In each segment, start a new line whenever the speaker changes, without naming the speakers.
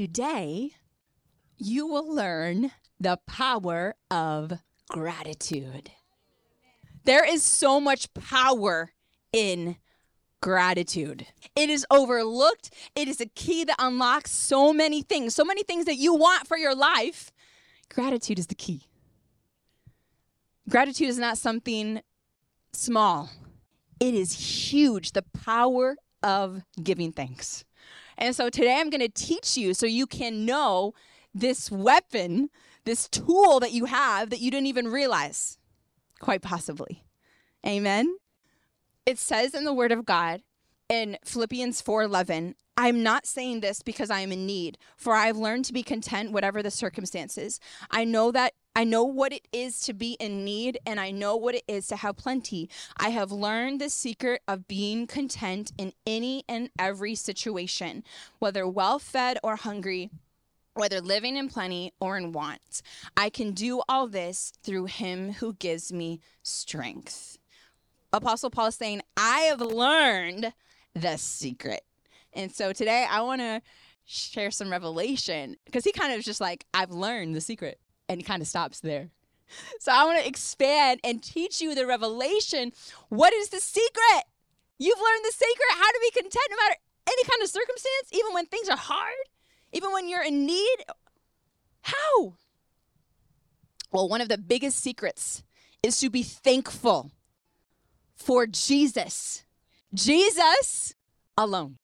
today you will learn the power of gratitude. There is so much power in gratitude. It is overlooked. It is a key that unlocks so many things, so many things that you want for your life. Gratitude is the key. Gratitude is not something small, it is huge. The power of giving thanks. And so today I'm going to teach you so you can know this weapon, this tool that you have that you didn't even realize, quite possibly. Amen. It says in the word of God in Philippians 4:11, I'm not saying this because I am in need, for I've learned to be content whatever the circumstances. I know that I know what it is to be in need and I know what it is to have plenty. I have learned the secret of being content in any and every situation, whether well fed or hungry, whether living in plenty or in want. I can do all this through him who gives me strength. Apostle Paul is saying, I have learned the secret. And so today I want to share some revelation because he kind of just like, I've learned the secret. And he kind of stops there. So I want to expand and teach you the revelation. What is the secret? You've learned the secret how to be content no matter any kind of circumstance, even when things are hard, even when you're in need. How? Well, one of the biggest secrets is to be thankful for Jesus. Jesus alone.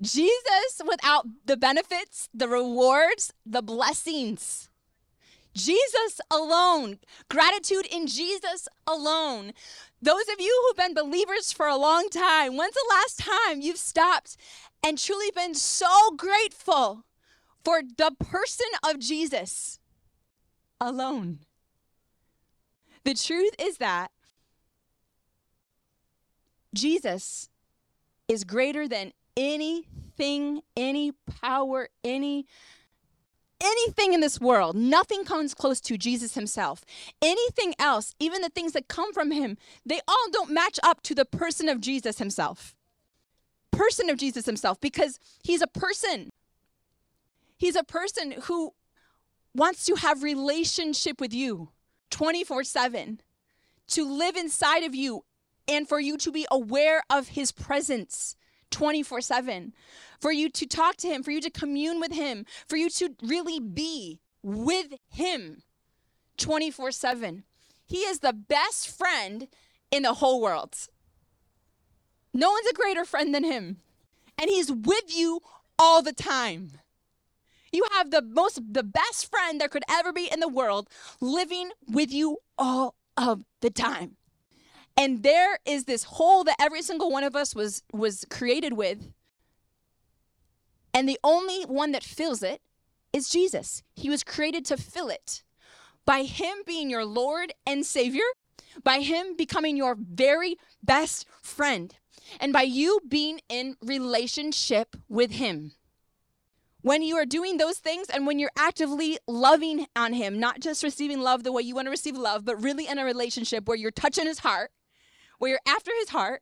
Jesus without the benefits, the rewards, the blessings. Jesus alone. Gratitude in Jesus alone. Those of you who've been believers for a long time, when's the last time you've stopped and truly been so grateful for the person of Jesus alone? The truth is that Jesus is greater than anything, any power, any anything in this world. Nothing comes close to Jesus himself. Anything else, even the things that come from him, they all don't match up to the person of Jesus himself. Person of Jesus himself because he's a person. He's a person who wants to have relationship with you 24/7 to live inside of you and for you to be aware of his presence 24 7, for you to talk to him, for you to commune with him, for you to really be with him 24 7. He is the best friend in the whole world. No one's a greater friend than him. And he's with you all the time. You have the most, the best friend there could ever be in the world living with you all of the time. And there is this hole that every single one of us was was created with. And the only one that fills it is Jesus. He was created to fill it. By him being your Lord and Savior, by him becoming your very best friend, and by you being in relationship with him. When you are doing those things and when you're actively loving on him, not just receiving love the way you want to receive love, but really in a relationship where you're touching his heart, where you're after his heart,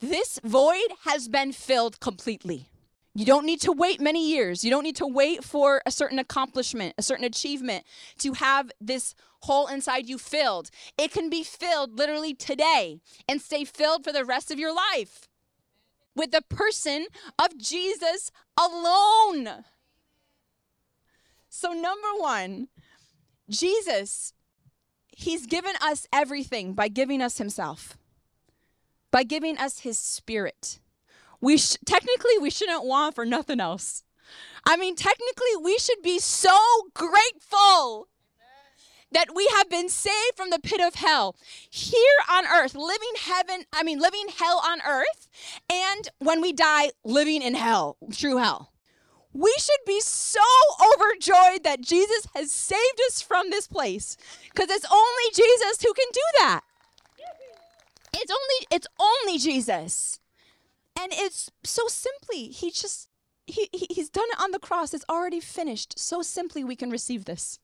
this void has been filled completely. You don't need to wait many years. You don't need to wait for a certain accomplishment, a certain achievement to have this hole inside you filled. It can be filled literally today and stay filled for the rest of your life with the person of Jesus alone. So, number one, Jesus He's given us everything by giving us Himself, by giving us His Spirit. We sh- technically we shouldn't want for nothing else. I mean, technically we should be so grateful that we have been saved from the pit of hell here on earth, living heaven, I mean, living hell on earth, and when we die, living in hell, true hell we should be so overjoyed that Jesus has saved us from this place because it's only Jesus who can do that. It's only it's only Jesus. And it's so simply he just he, he he's done it on the cross. It's already finished. So simply we can receive this.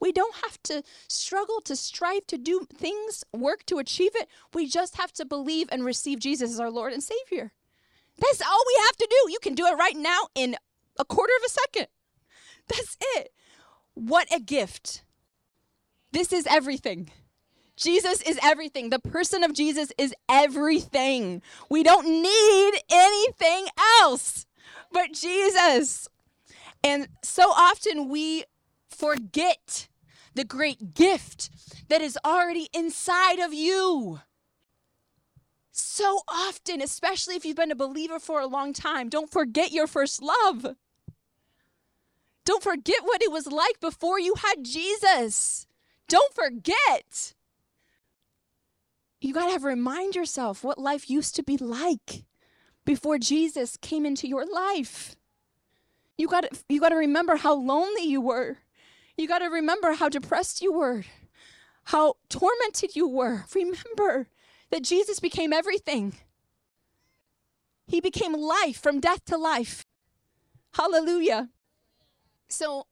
We don't have to struggle to strive to do things, work to achieve it. We just have to believe and receive Jesus as our Lord and Savior. That's all we have to do. You can do it right now in a quarter of a second. That's it. What a gift. This is everything. Jesus is everything. The person of Jesus is everything. We don't need anything else but Jesus. And so often we forget the great gift that is already inside of you. So often, especially if you've been a believer for a long time, don't forget your first love. Don't forget what it was like before you had Jesus. Don't forget. You got to have remind yourself what life used to be like before Jesus came into your life. You got you got to remember how lonely you were. You got to remember how depressed you were, how tormented you were. Remember that Jesus became everything. He became life from death to life. Hallelujah. So,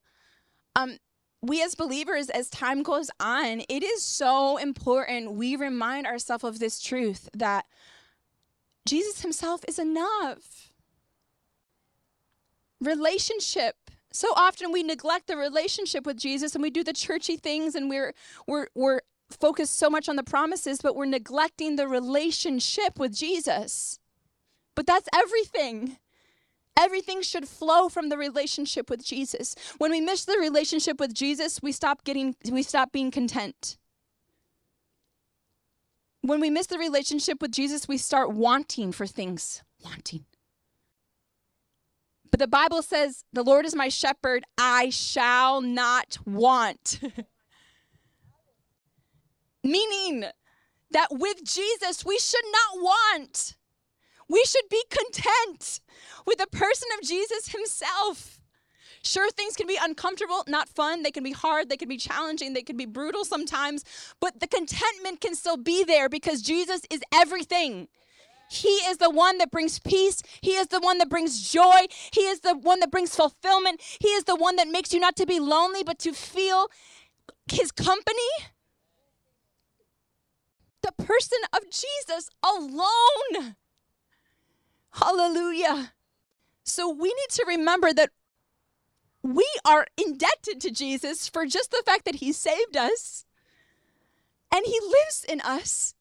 um, we as believers, as time goes on, it is so important we remind ourselves of this truth that Jesus himself is enough. Relationship. So often we neglect the relationship with Jesus and we do the churchy things and we're we're we're focused so much on the promises, but we're neglecting the relationship with Jesus. But that's everything. Everything should flow from the relationship with Jesus. When we miss the relationship with Jesus, we stop getting we stop being content. When we miss the relationship with Jesus, we start wanting for things, wanting. But the Bible says, "The Lord is my shepherd, I shall not want." Meaning that with Jesus, we should not want. We should be content with the person of Jesus himself. Sure, things can be uncomfortable, not fun. They can be hard. They can be challenging. They can be brutal sometimes. But the contentment can still be there because Jesus is everything. He is the one that brings peace. He is the one that brings joy. He is the one that brings fulfillment. He is the one that makes you not to be lonely, but to feel his company. The person of Jesus alone Hallelujah. So we need to remember that we are indebted to Jesus for just the fact that he saved us and he lives in us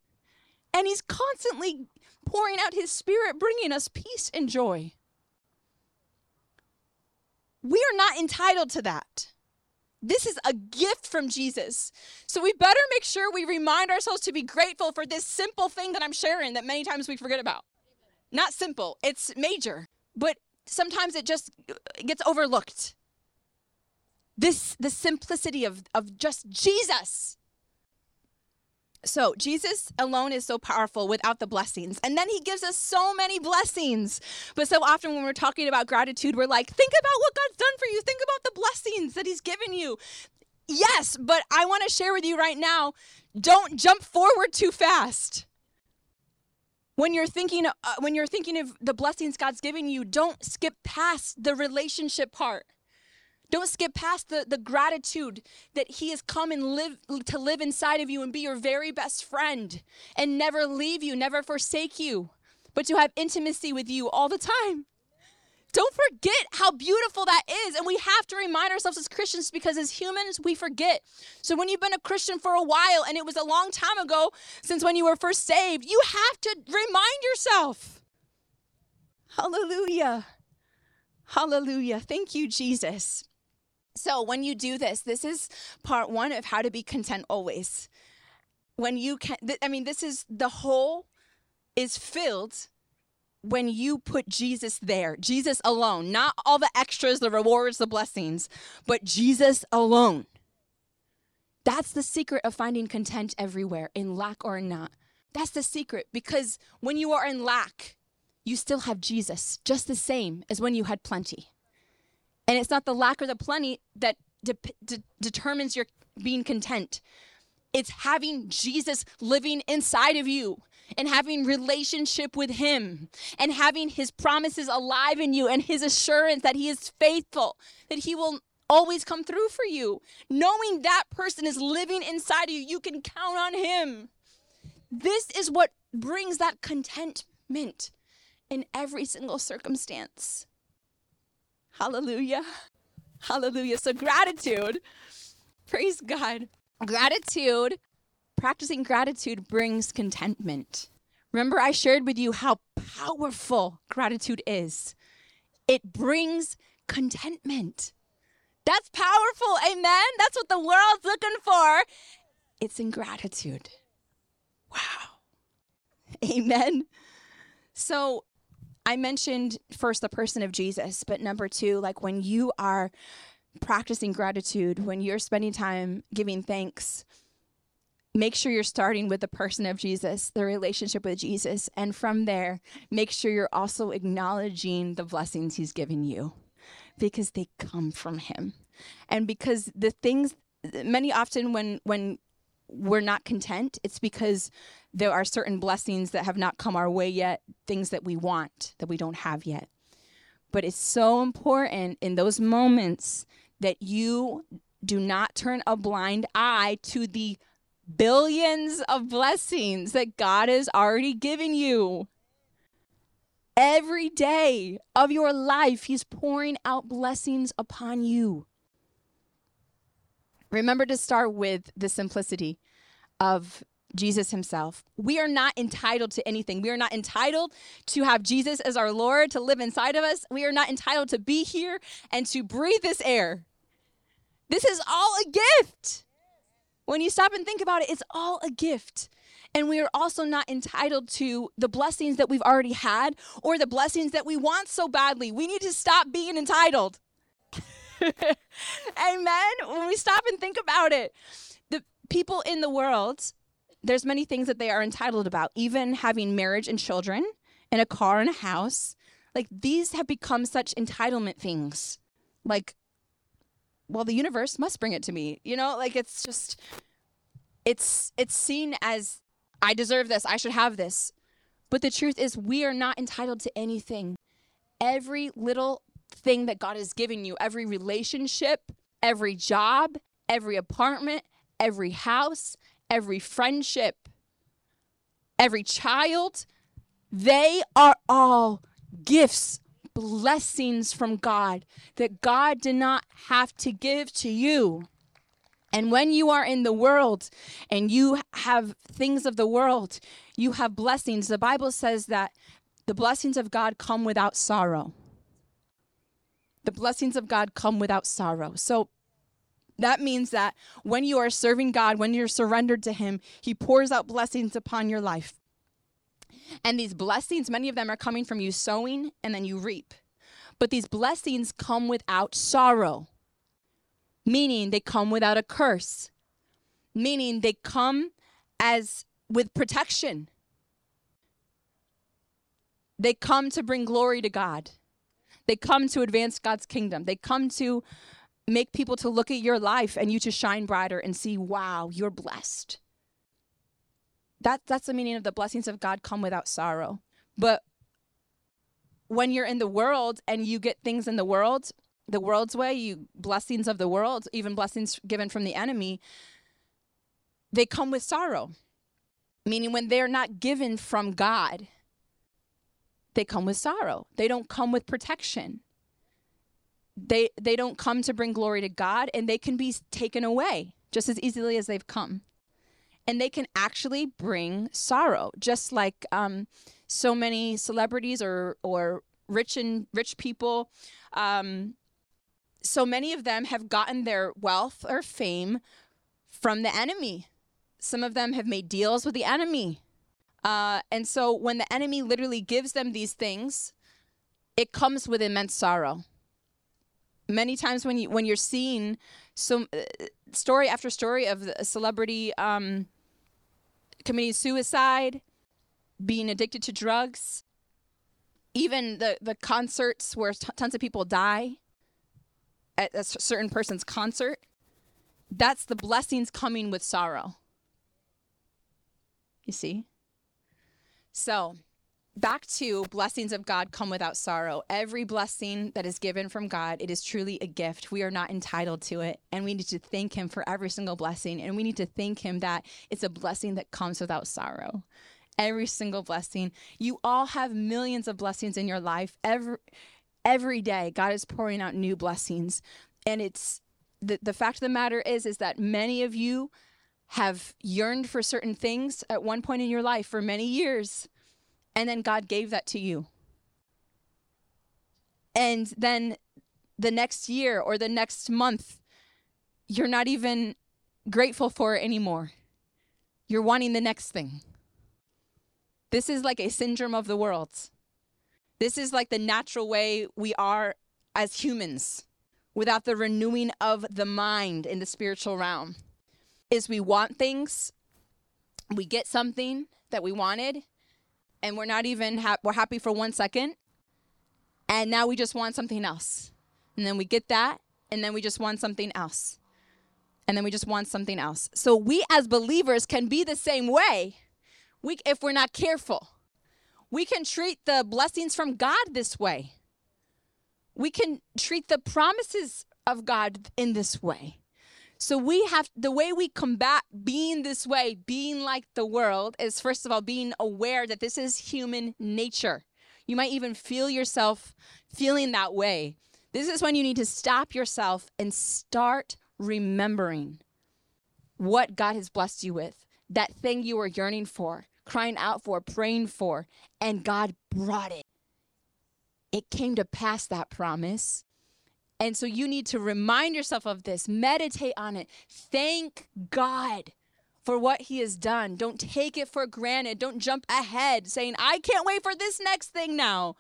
and he's constantly pouring out his spirit, bringing us peace and joy. We are not entitled to that. This is a gift from Jesus. So we better make sure we remind ourselves to be grateful for this simple thing that I'm sharing that many times we forget about. Not simple, it's major, but sometimes it just gets overlooked. This the simplicity of, of just Jesus. So, Jesus alone is so powerful without the blessings. And then he gives us so many blessings. But so often when we're talking about gratitude, we're like, think about what God's done for you. Think about the blessings that he's given you. Yes, but I want to share with you right now don't jump forward too fast when you're thinking uh, when you're thinking of the blessings God's giving you, don't skip past the relationship part. Don't skip past the, the gratitude that He has come and live to live inside of you and be your very best friend and never leave you, never forsake you, but to have intimacy with you all the time. Don't forget how beautiful that is. And we have to remind ourselves as Christians because as humans, we forget. So when you've been a Christian for a while and it was a long time ago since when you were first saved, you have to remind yourself. Hallelujah. Hallelujah. Thank you, Jesus. So when you do this, this is part one of how to be content always. When you can, th- I mean, this is the whole is filled when you put Jesus there, Jesus alone, not all the extras, the rewards, the blessings, but Jesus alone. That's the secret of finding content everywhere, in lack or not. That's the secret because when you are in lack, you still have Jesus, just the same as when you had plenty. And it's not the lack or the plenty that de- de- determines your being content. It's having Jesus living inside of you and having relationship with him and having his promises alive in you and his assurance that he is faithful, that he will always come through for you. Knowing that person is living inside of you, you can count on him. This is what brings that contentment in every single circumstance. Hallelujah. Hallelujah. So, gratitude, praise God. Gratitude, practicing gratitude brings contentment. Remember, I shared with you how powerful gratitude is. It brings contentment. That's powerful. Amen. That's what the world's looking for. It's in gratitude. Wow. Amen. So I mentioned first the person of Jesus, but number two, like when you are practicing gratitude, when you're spending time giving thanks, make sure you're starting with the person of Jesus, the relationship with Jesus. And from there, make sure you're also acknowledging the blessings he's given you because they come from him. And because the things, many often when, when we're not content, it's because there are certain blessings that have not come our way yet, things that we want that we don't have yet. But it's so important in those moments that you do not turn a blind eye to the billions of blessings that God has already given you. Every day of your life, He's pouring out blessings upon you. Remember to start with the simplicity of Jesus himself. We are not entitled to anything. We are not entitled to have Jesus as our Lord, to live inside of us. We are not entitled to be here and to breathe this air. This is all a gift. When you stop and think about it, it's all a gift. And we are also not entitled to the blessings that we've already had or the blessings that we want so badly. We need to stop being entitled. Amen. When we stop and think about it, the people in the world there's many things that they are entitled about, even having marriage and children and a car and a house. Like these have become such entitlement things. Like, well, the universe must bring it to me. You know, like it's just it's it's seen as I deserve this, I should have this. But the truth is we are not entitled to anything. Every little thing that God has given you, every relationship, every job, every apartment, every house, every friendship, every child, they are all gifts, blessings from God that God did not have to give to you. And when you are in the world and you have things of the world, you have blessings. The Bible says that the blessings of God come without sorrow. The blessings of God come without sorrow. So that means that when you are serving God, when you're surrendered to Him, He pours out blessings upon your life. And these blessings, many of them are coming from you sowing and then you reap. But these blessings come without sorrow, meaning they come without a curse, meaning they come as with protection. They come to bring glory to God. They come to advance God's kingdom. They come to make people to look at your life and you to shine brighter and see, wow, you're blessed. That, that's the meaning of the blessings of God come without sorrow. But when you're in the world and you get things in the world, the world's way, you blessings of the world, even blessings given from the enemy, they come with sorrow. Meaning when they're not given from God, they come with sorrow. They don't come with protection they they don't come to bring glory to God and they can be taken away just as easily as they've come. And they can actually bring sorrow, just like um, so many celebrities or or rich and rich people. Um, so many of them have gotten their wealth or fame from the enemy. Some of them have made deals with the enemy. Uh, and so when the enemy literally gives them these things, it comes with immense sorrow many times when you when you're seeing so uh, story after story of a celebrity um, committing suicide, being addicted to drugs, even the the concerts where t- tons of people die at a certain person's concert. That's the blessings coming with sorrow. You see? So, back to blessings of God come without sorrow. Every blessing that is given from God, it is truly a gift. We are not entitled to it. And we need to thank Him for every single blessing. And we need to thank Him that it's a blessing that comes without sorrow. Every single blessing. You all have millions of blessings in your life. Every every day God is pouring out new blessings. And it's the, the fact of the matter is is that many of you have yearned for certain things at one point in your life for many years and then God gave that to you. And then the next year or the next month you're not even grateful for it anymore. You're wanting the next thing. This is like a syndrome of the world. This is like the natural way we are as humans without the renewing of the mind in the spiritual realm. Is we want things, we get something that we wanted, and we're not even ha- we're happy for one second, and now we just want something else, and then we get that, and then we just want something else, and then we just want something else. So we as believers can be the same way, we if we're not careful. We can treat the blessings from God this way. We can treat the promises of God in this way. So we have the way we combat being this way, being like the world, is first of all being aware that this is human nature. You might even feel yourself feeling that way. This is when you need to stop yourself and start remembering what God has blessed you with, that thing you were yearning for, crying out for, praying for, and God brought it. It came to pass that promise. And so you need to remind yourself of this, meditate on it, thank God for what He has done. Don't take it for granted. Don't jump ahead saying, I can't wait for this next thing now.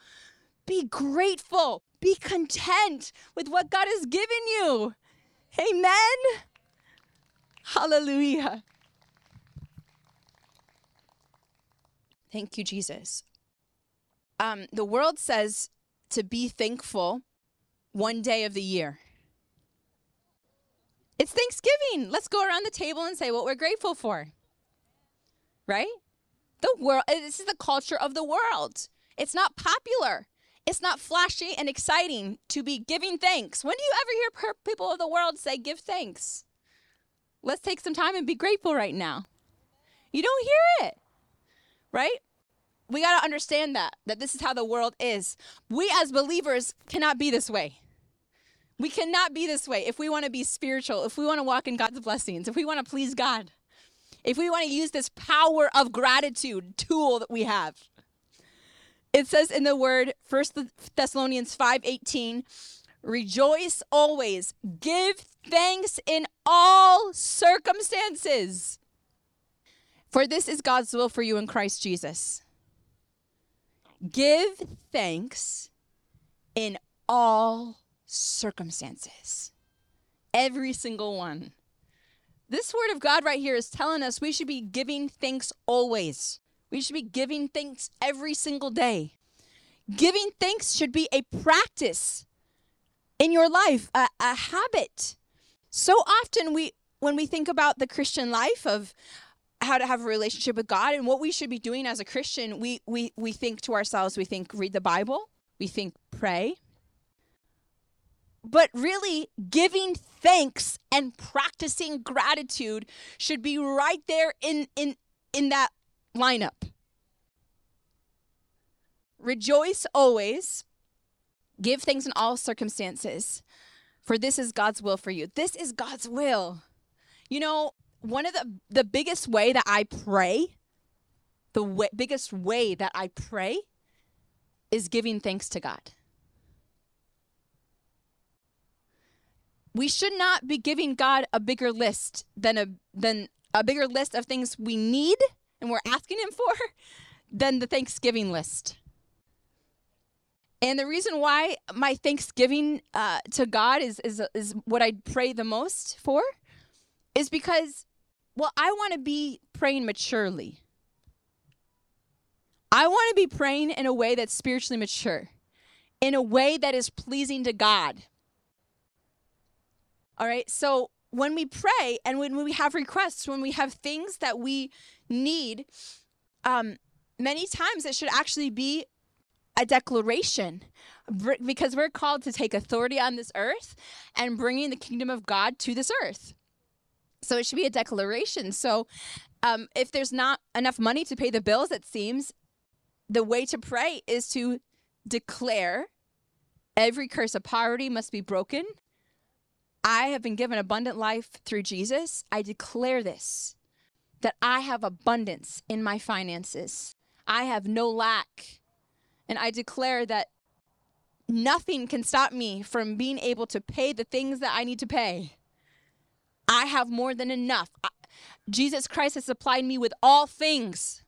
Be grateful, be content with what God has given you. Amen. Hallelujah. Thank you, Jesus. Um, the world says to be thankful one day of the year. It's Thanksgiving. Let's go around the table and say what we're grateful for. Right? The world, eh, this is the culture of the world. It's not popular. It's not flashy and exciting to be giving thanks. When do you ever hear people of the world say, give thanks? Let's take some time and be grateful right now. You don't hear it, right? We got to understand that that this is how the world is. We as believers cannot be this way. We cannot be this way if we want to be spiritual if we want to walk in god's blessings if we want to please god if we want to use this power of gratitude tool that we have. It says in the word First thessalonians 5.18 rejoice always give thanks in all circumstances for this is god's will for you in christ jesus Give thanks in all circumstances. Every single one. This word of God right here is telling us we should be giving thanks always. We should be giving thanks every single day. Giving thanks should be a practice in your life, a, a habit. So often we when we think about the Christian life of how to have a relationship with God and what we should be doing as a Christian, we we we think to ourselves, we think read the Bible, we think pray. But really giving thanks and practicing gratitude should be right there in in in that lineup. Rejoice always. Give thanks in all circumstances, for this is God's will for you. This is God's will. You know, one of the the biggest way that I pray, the way, biggest way that I pray is giving thanks to God. We should not be giving God a bigger list than a than a bigger list of things we need and we're asking him for than the Thanksgiving list. And the reason why my thanksgiving uh, to God is, is is what I pray the most for is because well, I want to be praying maturely. I want to be praying in a way that's spiritually mature, in a way that is pleasing to God. All right, so when we pray and when we have requests, when we have things that we need, um, many times it should actually be a declaration because we're called to take authority on this earth and bringing the kingdom of God to this earth. So it should be a declaration. So um, if there's not enough money to pay the bills, it seems the way to pray is to declare Every curse of poverty must be broken. I have been given abundant life through Jesus. I declare this that I have abundance in my finances. I have no lack. And I declare that nothing can stop me from being able to pay the things that I need to pay. I have more than enough. I, Jesus Christ has supplied me with all things.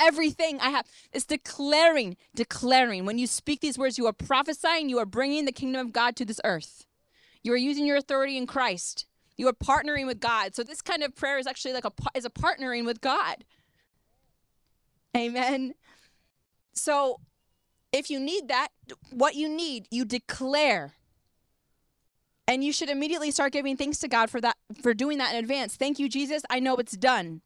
everything I have is declaring, declaring. When you speak these words, you are prophesying, you are bringing the kingdom of God to this earth. You are using your authority in Christ. You are partnering with God. So this kind of prayer is actually like a is a partnering with God. Amen. So if you need that, what you need, you declare. And you should immediately start giving thanks to God for that for doing that in advance. Thank you Jesus. I know it's done.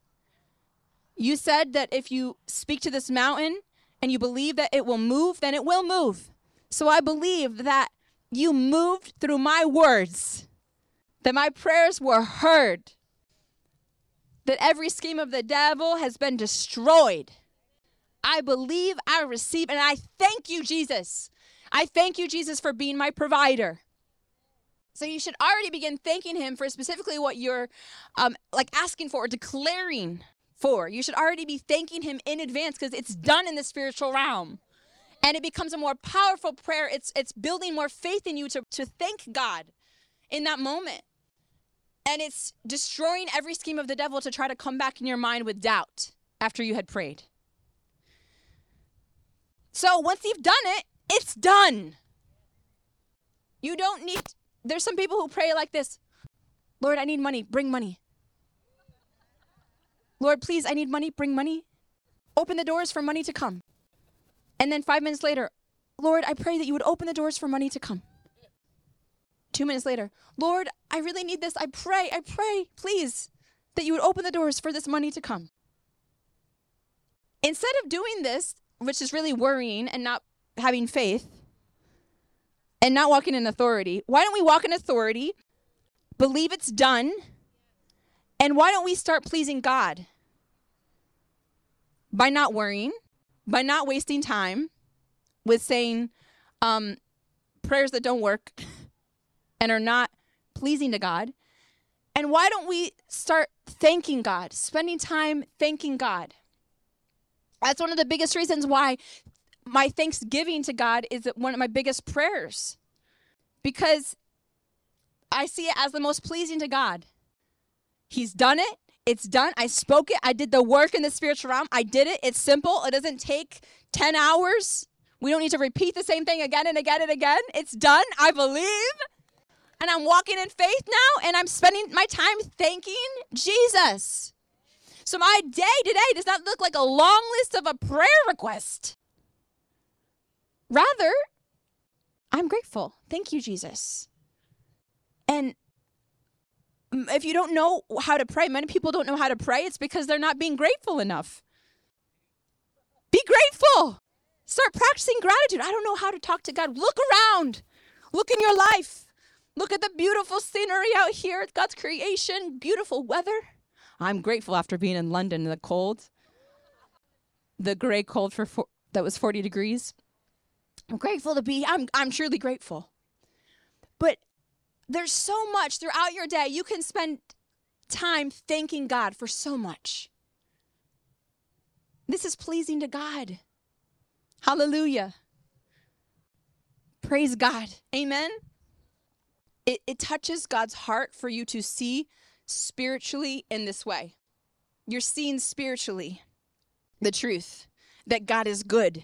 You said that if you speak to this mountain and you believe that it will move, then it will move. So I believe that you moved through my words, that my prayers were heard, that every scheme of the devil has been destroyed. I believe, I receive, and I thank you, Jesus. I thank you, Jesus, for being my provider. So you should already begin thanking him for specifically what you're um, like asking for or declaring for. You should already be thanking him in advance because it's done in the spiritual realm. And it becomes a more powerful prayer. It's it's building more faith in you to, to thank God in that moment. And it's destroying every scheme of the devil to try to come back in your mind with doubt after you had prayed. So once you've done it, it's done. You don't need there's some people who pray like this Lord, I need money. Bring money. Lord, please, I need money. Bring money. Open the doors for money to come. And then five minutes later, Lord, I pray that you would open the doors for money to come. Two minutes later, Lord, I really need this. I pray, I pray, please, that you would open the doors for this money to come. Instead of doing this, which is really worrying and not having faith, and not walking in authority. Why don't we walk in authority, believe it's done, and why don't we start pleasing God? By not worrying, by not wasting time with saying um, prayers that don't work and are not pleasing to God. And why don't we start thanking God, spending time thanking God? That's one of the biggest reasons why my thanksgiving to God is one of my biggest prayers because I see it as the most pleasing to God. He's done it. It's done. I spoke it. I did the work in the spiritual realm. I did it. It's simple. It doesn't take 10 hours. We don't need to repeat the same thing again and again and again. It's done. I believe. And I'm walking in faith now and I'm spending my time thanking Jesus. So my day today does not look like a long list of a prayer request. Rather, I'm grateful. Thank you, Jesus. And if you don't know how to pray, many people don't know how to pray. It's because they're not being grateful enough. Be grateful. Start practicing gratitude. I don't know how to talk to God. Look around. Look in your life. Look at the beautiful scenery out here, God's creation, beautiful weather. I'm grateful after being in London in the cold, the gray cold for four, that was 40 degrees. I'm grateful to be, I'm, I'm truly grateful. But there's so much throughout your day. You can spend time thanking God for so much. This is pleasing to God. Hallelujah. Praise God. Amen. It, it touches God's heart for you to see spiritually in this way. You're seeing spiritually the truth that God is good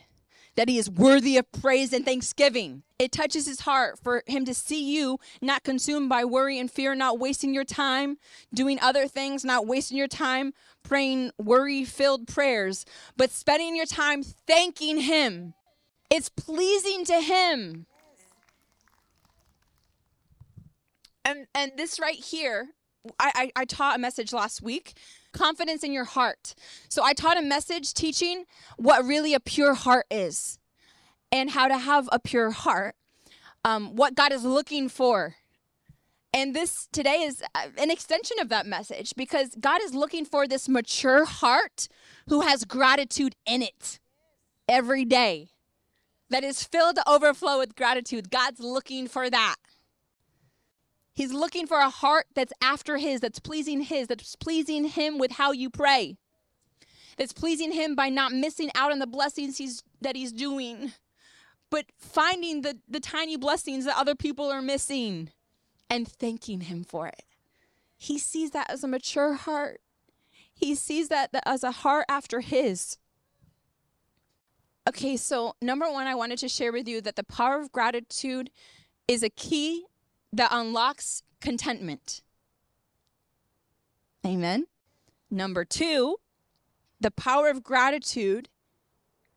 that he is worthy of praise and thanksgiving. It touches his heart for him to see you not consumed by worry and fear, not wasting your time doing other things, not wasting your time praying worry filled prayers, but spending your time thanking him. It's pleasing to him. And, and this right here, I, I, I taught a message last week confidence in your heart. So I taught a message teaching what really a pure heart is and how to have a pure heart, um, what God is looking for. And this today is uh, an extension of that message because God is looking for this mature heart who has gratitude in it every day. that is filled to overflow with gratitude. God's looking for that. He's looking for a heart that's after His, that's pleasing His, that's pleasing Him with how you pray, that's pleasing Him by not missing out on the blessings he's, that He's doing, but finding the, the tiny blessings that other people are missing and thanking Him for it. He sees that as a mature heart. He sees that as a heart after His. Okay, so number one, I wanted to share with you that the power of gratitude is a key that unlocks contentment. Amen. Number two, the power of gratitude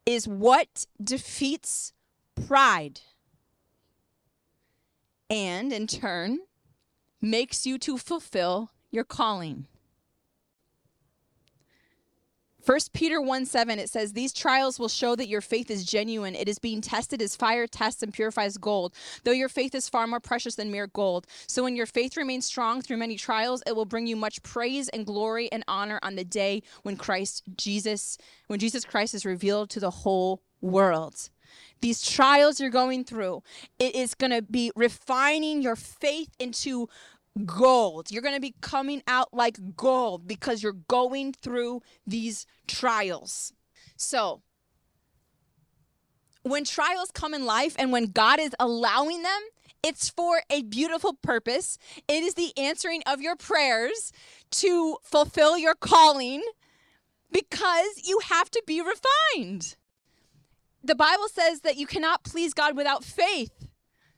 is what defeats pride. And in turn, makes you to fulfill your calling. 1 Peter 1 7, it says, These trials will show that your faith is genuine. It is being tested as fire tests and purifies gold, though your faith is far more precious than mere gold. So when your faith remains strong through many trials, it will bring you much praise and glory and honor on the day when Christ Jesus, when Jesus Christ is revealed to the whole world. These trials you're going through, it is going to be refining your faith into gold. You're going to be coming out like gold because you're going through these trials. So, when trials come in life and when God is allowing them, it's for a beautiful purpose. It is the answering of your prayers to fulfill your calling because you have to be refined. The Bible says that you cannot please God without faith.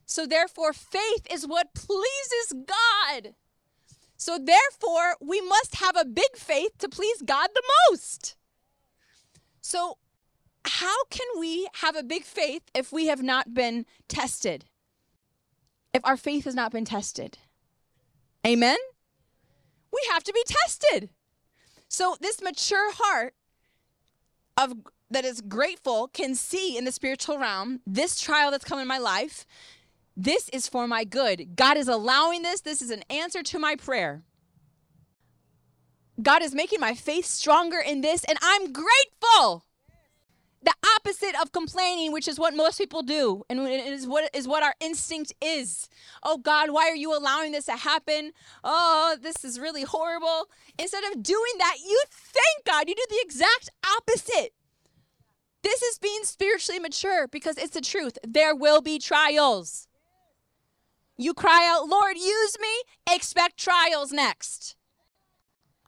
So therefore, faith is what pleases God. So therefore, we must have a big faith to please God the most. So, how can we have a big faith if we have not been tested? If our faith has not been tested? Amen? We have to be tested. So, this mature heart of that is grateful can see in the spiritual realm this trial that's come in my life this is for my good. God is allowing this. This is an answer to my prayer. God is making my faith stronger in this, and I'm grateful. The opposite of complaining, which is what most people do, and it is what is what our instinct is. Oh God, why are you allowing this to happen? Oh, this is really horrible. Instead of doing that, you thank God. You do the exact opposite. This is being spiritually mature because it's the truth. There will be trials. You cry out, Lord, use me. Expect trials next.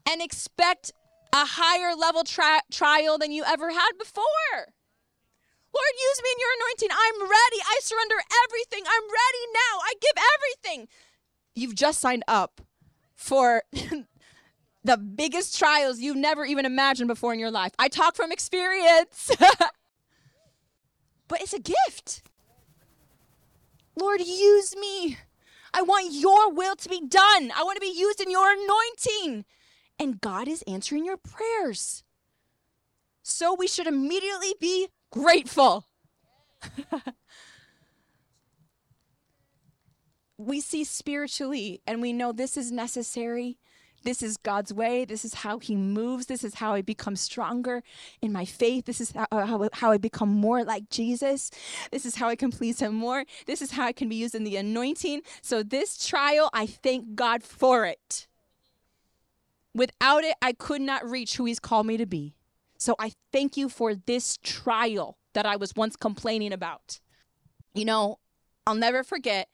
And expect a higher level tri- trial than you ever had before. Lord, use me in your anointing. I'm ready. I surrender everything. I'm ready now. I give everything. You've just signed up for the biggest trials you've never even imagined before in your life. I talk from experience. but it's a gift. Lord, use me. I want your will to be done. I want to be used in your anointing. And God is answering your prayers. So we should immediately be grateful. we see spiritually and we know this is necessary this is God's way. This is how He moves. This is how I become stronger in my faith. This is how, how, how I become more like Jesus. This is how I can please Him more. This is how I can be used in the anointing. So, this trial, I thank God for it. Without it, I could not reach who He's called me to be. So, I thank you for this trial that I was once complaining about. You know, I'll never forget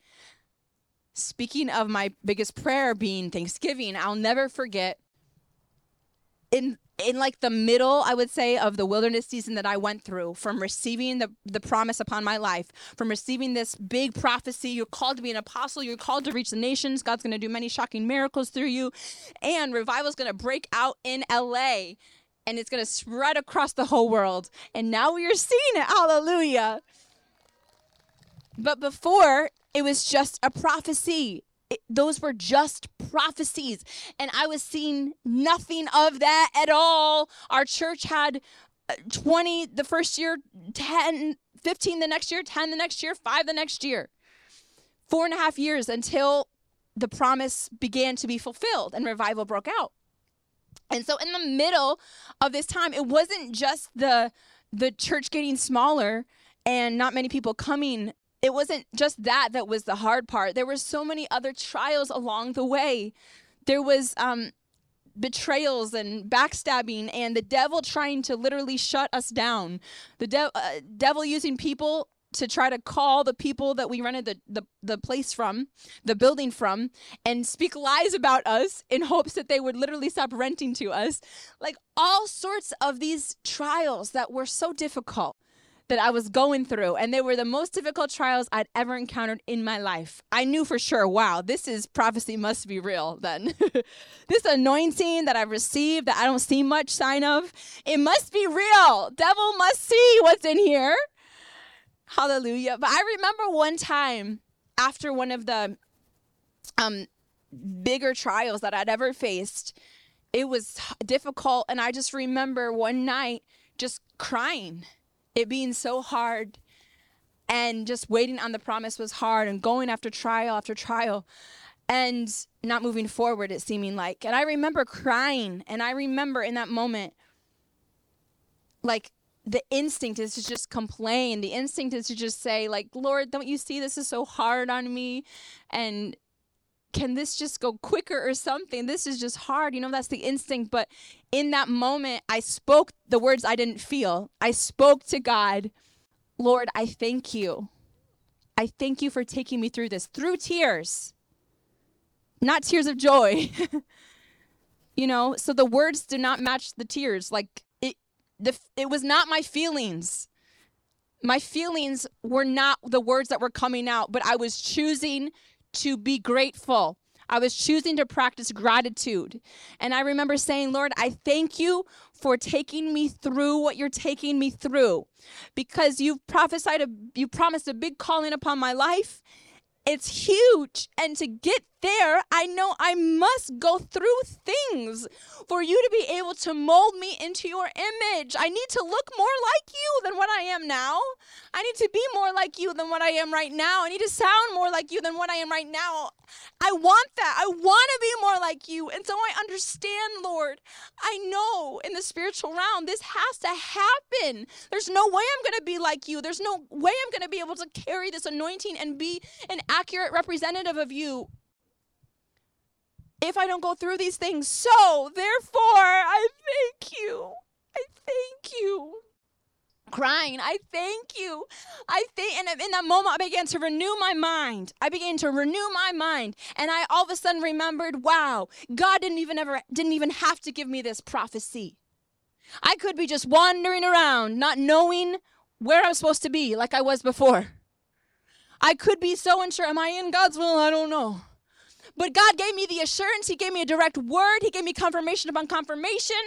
Speaking of my biggest prayer being Thanksgiving, I'll never forget in in like the middle, I would say, of the wilderness season that I went through, from receiving the, the promise upon my life, from receiving this big prophecy, you're called to be an apostle, you're called to reach the nations, God's gonna do many shocking miracles through you, and revival's gonna break out in LA and it's gonna spread across the whole world. And now we are seeing it. Hallelujah. But before, it was just a prophecy. It, those were just prophecies. And I was seeing nothing of that at all. Our church had uh, 20 the first year, 10, 15 the next year, 10 the next year, 5 the next year. Four and a half years until the promise began to be fulfilled and revival broke out. And so in the middle of this time, it wasn't just the the church getting smaller and not many people coming. It wasn't just that that was the hard part. There were so many other trials along the way. There was um, betrayals and backstabbing and the devil trying to literally shut us down. The de- uh, devil using people to try to call the people that we rented the, the, the place from, the building from, and speak lies about us in hopes that they would literally stop renting to us. Like all sorts of these trials that were so difficult that I was going through, and they were the most difficult trials I'd ever encountered in my life. I knew for sure, wow, this is prophecy must be real then. this anointing that I've received that I don't see much sign of, it must be real. Devil must see what's in here. Hallelujah. But I remember one time after one of the um bigger trials that I'd ever faced, it was difficult and I just remember one night just crying it being so hard and just waiting on the promise was hard and going after trial after trial and not moving forward it seeming like. And i remember crying and i remember in that moment like the instinct is to just complain. The instinct is to just say like lord don't you see this is so hard on me? And can this just go quicker or something? This is just hard. You know, that's the instinct. But in that moment, I spoke the words I didn't feel. I spoke to God, Lord, I thank you. I thank you for taking me through this, through tears, not tears of joy. you know, so the words do not match the tears. Like it, the, it was not my feelings. My feelings were not the words that were coming out, but I was choosing to be grateful. I was choosing to practice gratitude. And I remember saying, Lord, I thank you for taking me through what you're taking me through because you've prophesied, a, you promised a big calling upon my life. It's huge. And to get there, I know I must go through things for you to be able to mold me into your image. I need to look more like you than what I am now. I need to be more like you than what I am right now. I need to sound more like you than what I am right now. I want that. I want to be more like you. And so I understand, Lord. I know in the spiritual realm, this has to happen. There's no way I'm going to be like you. There's no way I'm going to be able to carry this anointing and be an accurate representative of you if I don't go through these things. So, therefore, I thank you. I thank you. Crying, I thank you. I think, and in that moment, I began to renew my mind. I began to renew my mind, and I all of a sudden remembered, wow, God didn't even ever didn't even have to give me this prophecy. I could be just wandering around, not knowing where I'm supposed to be, like I was before. I could be so unsure. Am I in God's will? I don't know. But God gave me the assurance. He gave me a direct word. He gave me confirmation upon confirmation.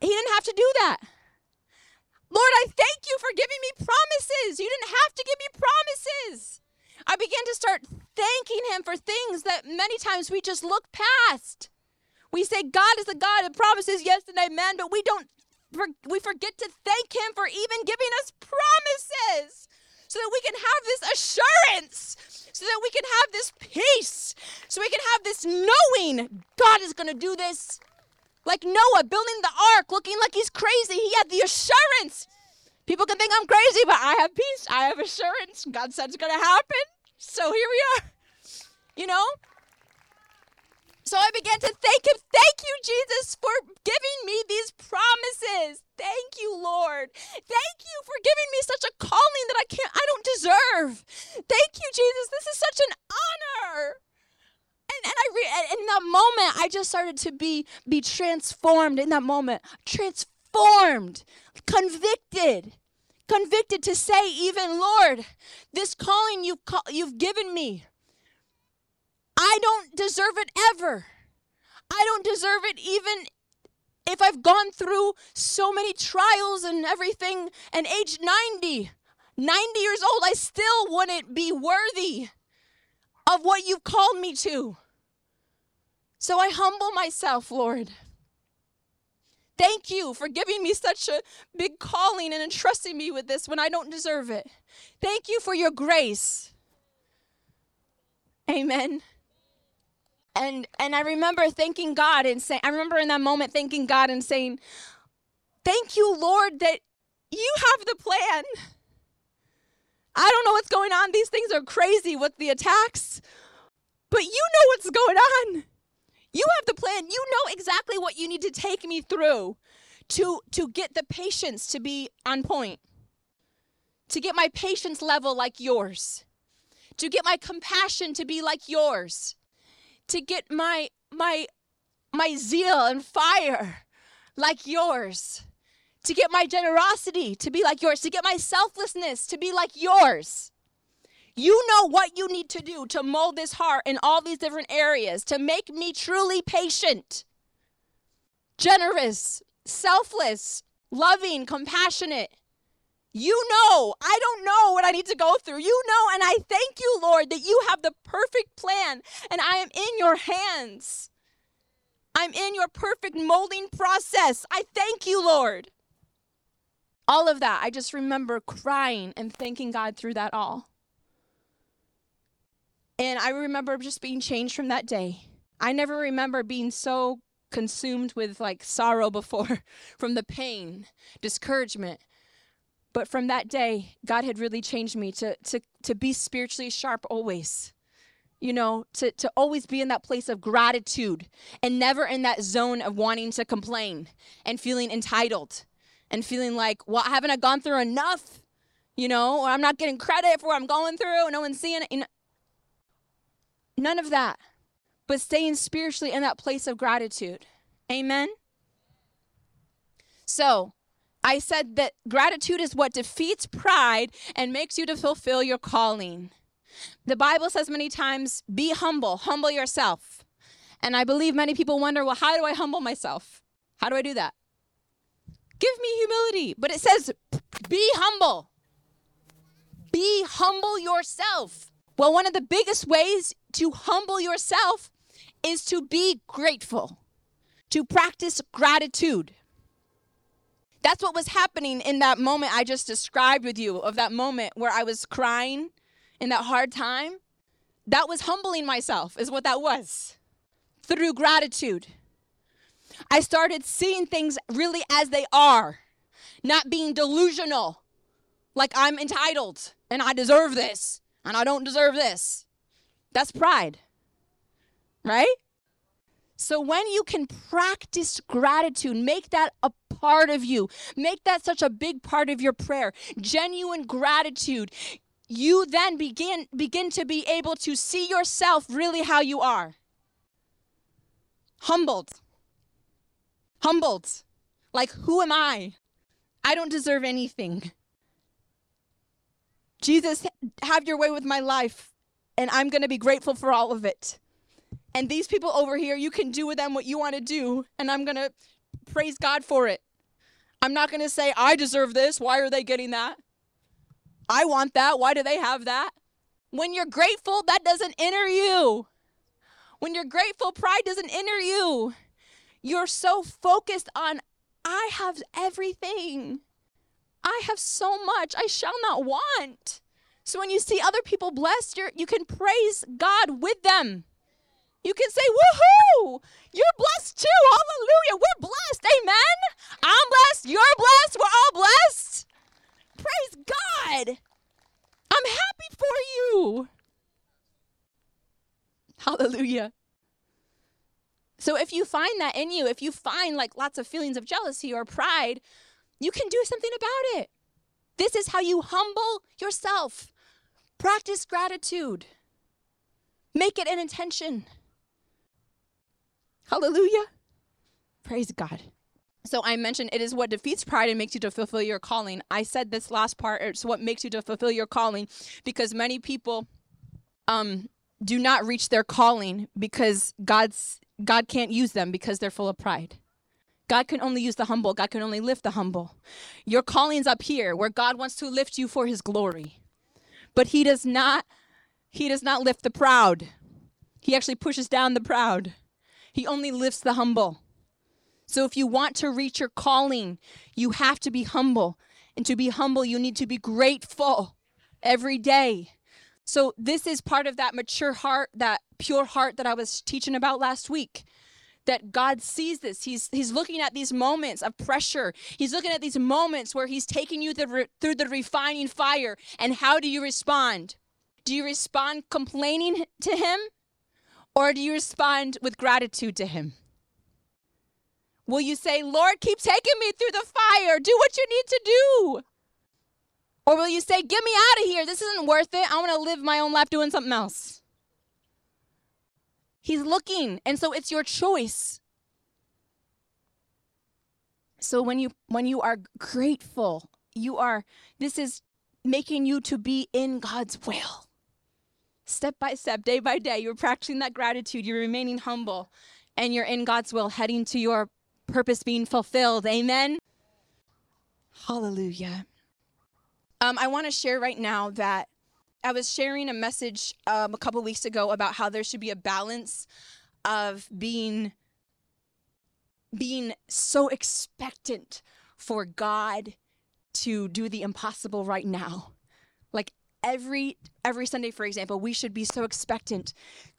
He didn't have to do that. Lord, I thank you for giving me promises. You didn't have to give me promises. I began to start thanking Him for things that many times we just look past. We say God is a God that promises yes and amen, but we don't we forget to thank him for even giving us promises so that we can have this assurance, so that we can have this peace, so we can have this knowing God is going to do this. Like Noah building the ark, looking like he's crazy. He had the assurance. People can think I'm crazy, but I have peace. I have assurance. God said it's going to happen. So here we are. You know? So I began to thank him. Thank you, Jesus, for giving me these promises. Thank you, Lord. Thank you for giving me such a calling that I can't I don't deserve. Thank you, Jesus. This is such an honor. And, and I re- in that moment I just started to be be transformed in that moment. Transformed, convicted. Convicted to say even, Lord, this calling you've, call- you've given me, I don't deserve it ever. I don't deserve it even if I've gone through so many trials and everything and age 90, 90 years old, I still wouldn't be worthy of what you've called me to. So I humble myself, Lord. Thank you for giving me such a big calling and entrusting me with this when I don't deserve it. Thank you for your grace. Amen and and I remember thanking God and saying I remember in that moment thanking God and saying thank you Lord that you have the plan. I don't know what's going on. These things are crazy with the attacks, but you know what's going on. You have the plan. You know exactly what you need to take me through to, to get the patience to be on point, to get my patience level like yours, to get my compassion to be like yours, to get my my my zeal and fire like yours to get my generosity to be like yours, to get my selflessness to be like yours. You know what you need to do to mold this heart in all these different areas to make me truly patient, generous, selfless, loving, compassionate. You know, I don't know what I need to go through. You know, and I thank you, Lord, that you have the perfect plan and I am in your hands. I'm in your perfect molding process. I thank you, Lord all of that, I just remember crying and thanking God through that all. And I remember just being changed from that day. I never remember being so consumed with like sorrow before from the pain, discouragement. But from that day, God had really changed me to to to be spiritually sharp always. You know, to to always be in that place of gratitude and never in that zone of wanting to complain and feeling entitled and feeling like, well, haven't I gone through enough? You know, or I'm not getting credit for what I'm going through, no one's seeing it. None of that. But staying spiritually in that place of gratitude. Amen. So, I said that gratitude is what defeats pride and makes you to fulfill your calling. The Bible says many times, be humble, humble yourself. And I believe many people wonder, well, how do I humble myself? How do I do that? Give me humility. But it says, be humble. Be humble yourself. Well, one of the biggest ways to humble yourself is to be grateful, to practice gratitude. That's what was happening in that moment I just described with you, of that moment where I was crying in that hard time. That was humbling myself, is what that was, through gratitude. I started seeing things really as they are, not being delusional, like I'm entitled and I deserve this and I don't deserve this. That's pride, right? So when you can practice gratitude, make that a part of you, make that such a big part of your prayer, genuine gratitude, you then begin begin to be able to see yourself really how you are. Humbled humbled. Like, who am I? I don't deserve anything. Jesus, have your way with my life, and I'm going to be grateful for all of it. And these people over here, you can do with them what you want to do, and I'm going to praise God for it. I'm not going to say, I deserve this. Why are they getting that? I want that. Why do they have that? When you're grateful, that doesn't enter you. When you're grateful, pride doesn't enter you. You're so focused on, I have everything. I have so much I shall not want. So when you see other people blessed, you you can praise God with them. You can say, woohoo! You're blessed too. Hallelujah. We're blessed. Amen. I'm blessed. You're blessed. We're all blessed. Praise God. I'm happy for you. Hallelujah. So if you find that in you, if you find like lots of feelings of jealousy or pride, you can do something about it. This is how you humble yourself. Practice gratitude. Make it an intention. Hallelujah. Praise God. So I mentioned it is what defeats pride and makes you to fulfill your calling. I said this last part, it's what makes you to fulfill your calling because many people um do not reach their calling because God's God can't use them because they're full of pride. God can only use the humble. God can only lift the humble. Your calling's up here where God wants to lift you for his glory. But he does not he does not lift the proud. He actually pushes down the proud. He only lifts the humble. So if you want to reach your calling, you have to be humble. And to be humble, you need to be grateful every day. So this is part of that mature heart, that pure heart that I was teaching about last week. that God sees this. He's he's looking at these moments of pressure. He's looking at these moments where he's taking you the, through the refining fire. And how do you respond? Do you respond complaining to him or do you respond with gratitude to him? Will you say, "Lord, keep taking me through the fire. Do what you need to do." Or will you say, "Get me out of here. This isn't worth it. I want to live my own life doing something else." He's looking. And so it's your choice. So when you when you are grateful, you are this is making you to be in God's will. Step by step, day by day, you're practicing that gratitude, you're remaining humble, and you're in God's will, heading to your purpose being fulfilled. Amen. Hallelujah. Um, I want to share right now that I was sharing a message um, a couple weeks ago about how there should be a balance of being being so expectant for God to do the impossible right now. Every every Sunday for example, we should be so expectant.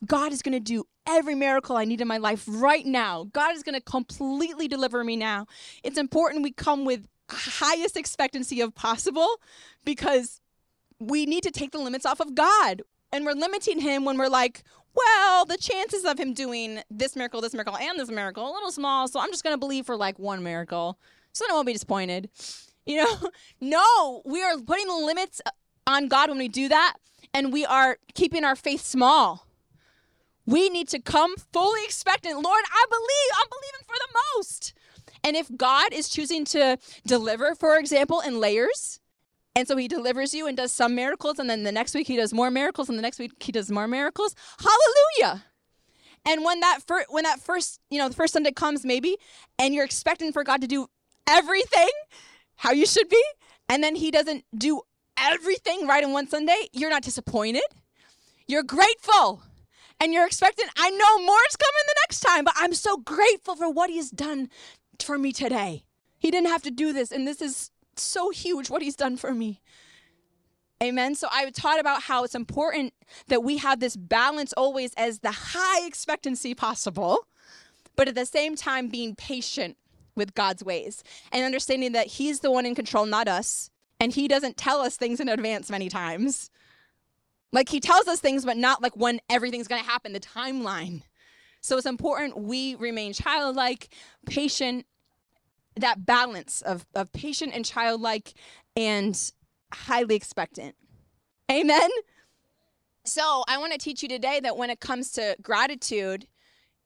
God is going to do every miracle I need in my life right now. God is going to completely deliver me now. It's important we come with highest expectancy of possible because we need to take the limits off of God. And we're limiting him when we're like, well, the chances of him doing this miracle, this miracle, and this miracle, a little small. So I'm just going to believe for like one miracle. So then I won't be disappointed. You know, no, we are putting the limits on God when we do that. And we are keeping our faith small. We need to come fully expectant. Lord, I believe. I'm believing for the most. And if God is choosing to deliver, for example, in layers, and so he delivers you and does some miracles, and then the next week he does more miracles, and the next week he does more miracles. Hallelujah. And when that first, when that first, you know, the first Sunday comes, maybe, and you're expecting for God to do everything how you should be, and then he doesn't do everything right in one Sunday, you're not disappointed. You're grateful. And you're expecting, I know more is coming the next time, but I'm so grateful for what he's done for me today. He didn't have to do this, and this is so huge what he's done for me. Amen. So I taught about how it's important that we have this balance always as the high expectancy possible, but at the same time being patient with God's ways and understanding that he's the one in control, not us. And he doesn't tell us things in advance many times. Like he tells us things, but not like when everything's going to happen, the timeline. So it's important we remain childlike, patient, that balance of, of patient and childlike and highly expectant. Amen. So, I want to teach you today that when it comes to gratitude,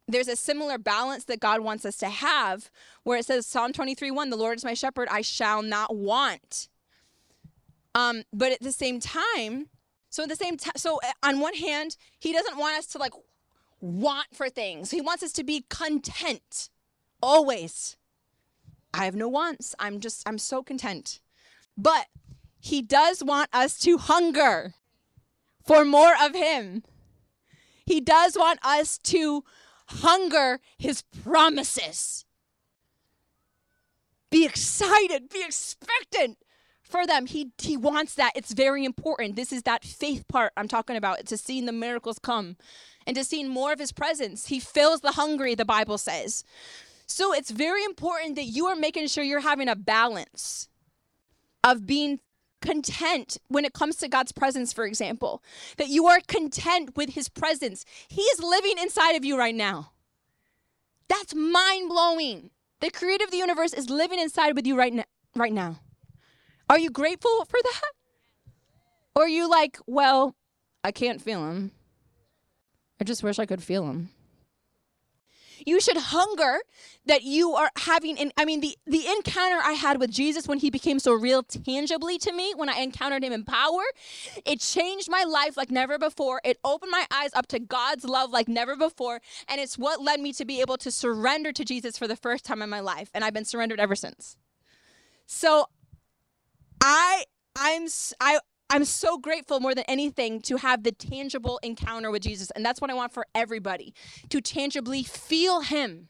there's a similar balance that God wants us to have where it says Psalm 23 1, the Lord is my shepherd, I shall not want. Um, but at the same time, so at the same time, so uh, on one hand, he doesn't want us to like want for things. He wants us to be content always. I have no wants. I'm just, I'm so content. But he does want us to hunger for more of him. He does want us to hunger his promises. Be excited, be expectant for them. He he wants that. It's very important. This is that faith part I'm talking about. To seeing the miracles come and to seeing more of his presence. He fills the hungry, the Bible says. So it's very important that you are making sure you're having a balance of being content when it comes to God's presence, for example, that you are content with his presence. He is living inside of you right now. That's mind blowing. The creator of the universe is living inside with you right, now. right now. Are you grateful for that? Or are you like, well, I can't feel him. I just wish I could feel him. You should hunger that you are having in I mean the the encounter I had with Jesus when he became so real tangibly to me when I encountered him in power, it changed my life like never before. It opened my eyes up to God's love like never before, and it's what led me to be able to surrender to Jesus for the first time in my life, and I've been surrendered ever since. So I I'm I I'm so grateful more than anything to have the tangible encounter with Jesus. And that's what I want for everybody to tangibly feel Him,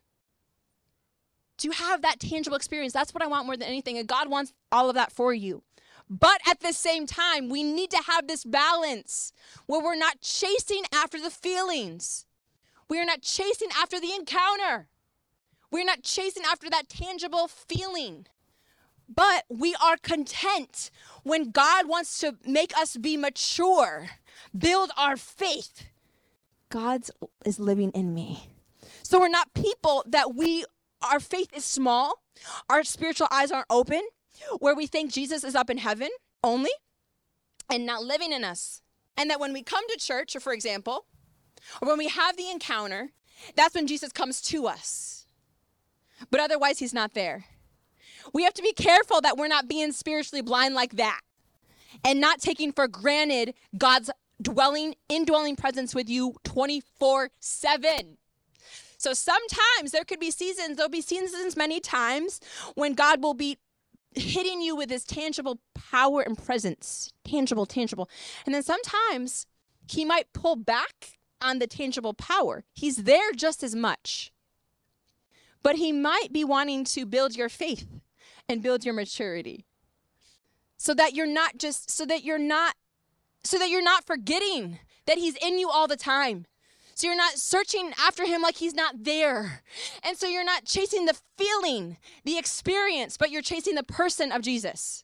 to have that tangible experience. That's what I want more than anything. And God wants all of that for you. But at the same time, we need to have this balance where we're not chasing after the feelings, we are not chasing after the encounter. We're not chasing after that tangible feeling. But we are content when God wants to make us be mature, build our faith. God is living in me. So we're not people that we, our faith is small, our spiritual eyes aren't open, where we think Jesus is up in heaven only and not living in us. And that when we come to church, or for example, or when we have the encounter, that's when Jesus comes to us. But otherwise, he's not there. We have to be careful that we're not being spiritually blind like that and not taking for granted God's dwelling, indwelling presence with you 24 7. So sometimes there could be seasons, there'll be seasons many times when God will be hitting you with his tangible power and presence. Tangible, tangible. And then sometimes he might pull back on the tangible power. He's there just as much. But he might be wanting to build your faith and build your maturity. So that you're not just so that you're not so that you're not forgetting that he's in you all the time. So you're not searching after him like he's not there. And so you're not chasing the feeling, the experience, but you're chasing the person of Jesus.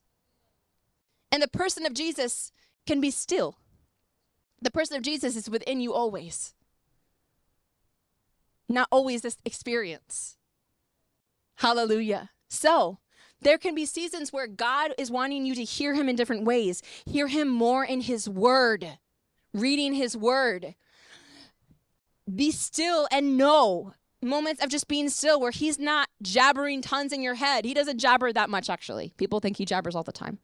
And the person of Jesus can be still. The person of Jesus is within you always. Not always this experience. Hallelujah. So, there can be seasons where God is wanting you to hear Him in different ways, hear Him more in His Word, reading His Word. Be still and know moments of just being still where He's not jabbering tons in your head. He doesn't jabber that much, actually. People think He jabbers all the time.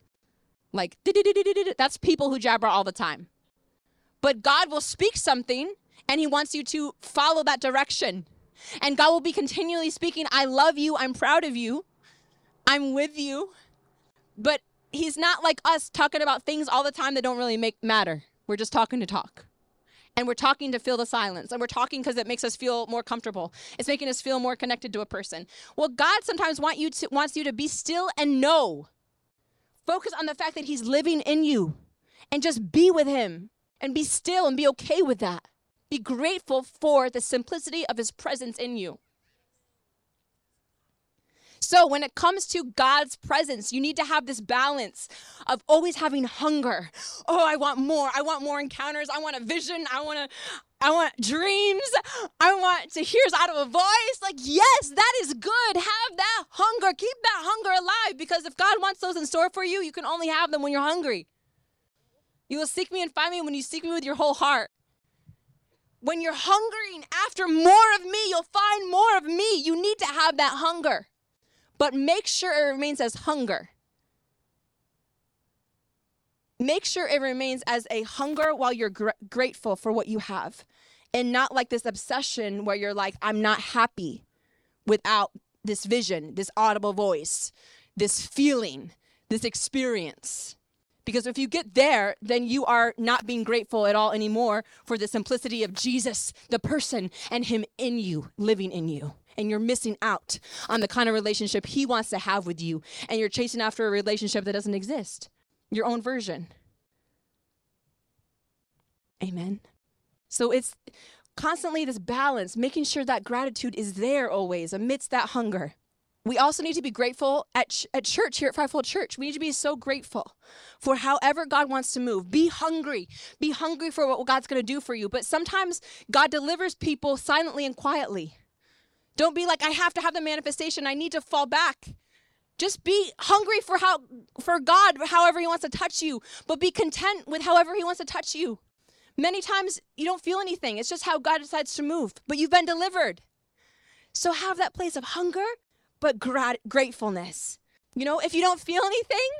Like, that's people who jabber all the time. But God will speak something and He wants you to follow that direction. And God will be continually speaking, I love you, I'm proud of you. I'm with you. But he's not like us talking about things all the time that don't really make matter. We're just talking to talk. And we're talking to fill the silence. And we're talking because it makes us feel more comfortable. It's making us feel more connected to a person. Well, God sometimes want you to, wants you to be still and know. Focus on the fact that he's living in you. And just be with him. And be still and be okay with that. Be grateful for the simplicity of his presence in you. So, when it comes to God's presence, you need to have this balance of always having hunger. Oh, I want more. I want more encounters. I want a vision. I want to I want dreams. I want to hear out of a voice. Like, yes, that is good. Have that hunger. Keep that hunger alive because if God wants those in store for you, you can only have them when you're hungry. You will seek me and find me when you seek me with your whole heart. When you're hungering after more of me, you'll find more of me. You need to have that hunger but make sure it remains as hunger. Make sure it remains as a hunger while you're gr- grateful for what you have and not like this obsession where you're like, I'm not happy without this vision, this audible voice, this feeling, this experience. Because if you get there, then you are not being grateful at all anymore for the simplicity of Jesus, the person, and Him in you, living in you and you're missing out on the kind of relationship He wants to have with you, and you're chasing after a relationship that doesn't exist, your own version. Amen. So it's constantly this balance, making sure that gratitude is there always amidst that hunger. We also need to be grateful at, ch- at church here at Fivefold Church. We need to be so grateful for however God wants to move. Be hungry. Be hungry for what God's going to do for you. But sometimes God delivers people silently and quietly. Don't be like, I have to have the manifestation. I need to fall back. Just be hungry for how for God, however He wants to touch you, but be content with however He wants to touch you. Many times you don't feel anything. It's just how God decides to move, but you've been delivered. So have that place of hunger, but grat- gratefulness. You know, if you don't feel anything,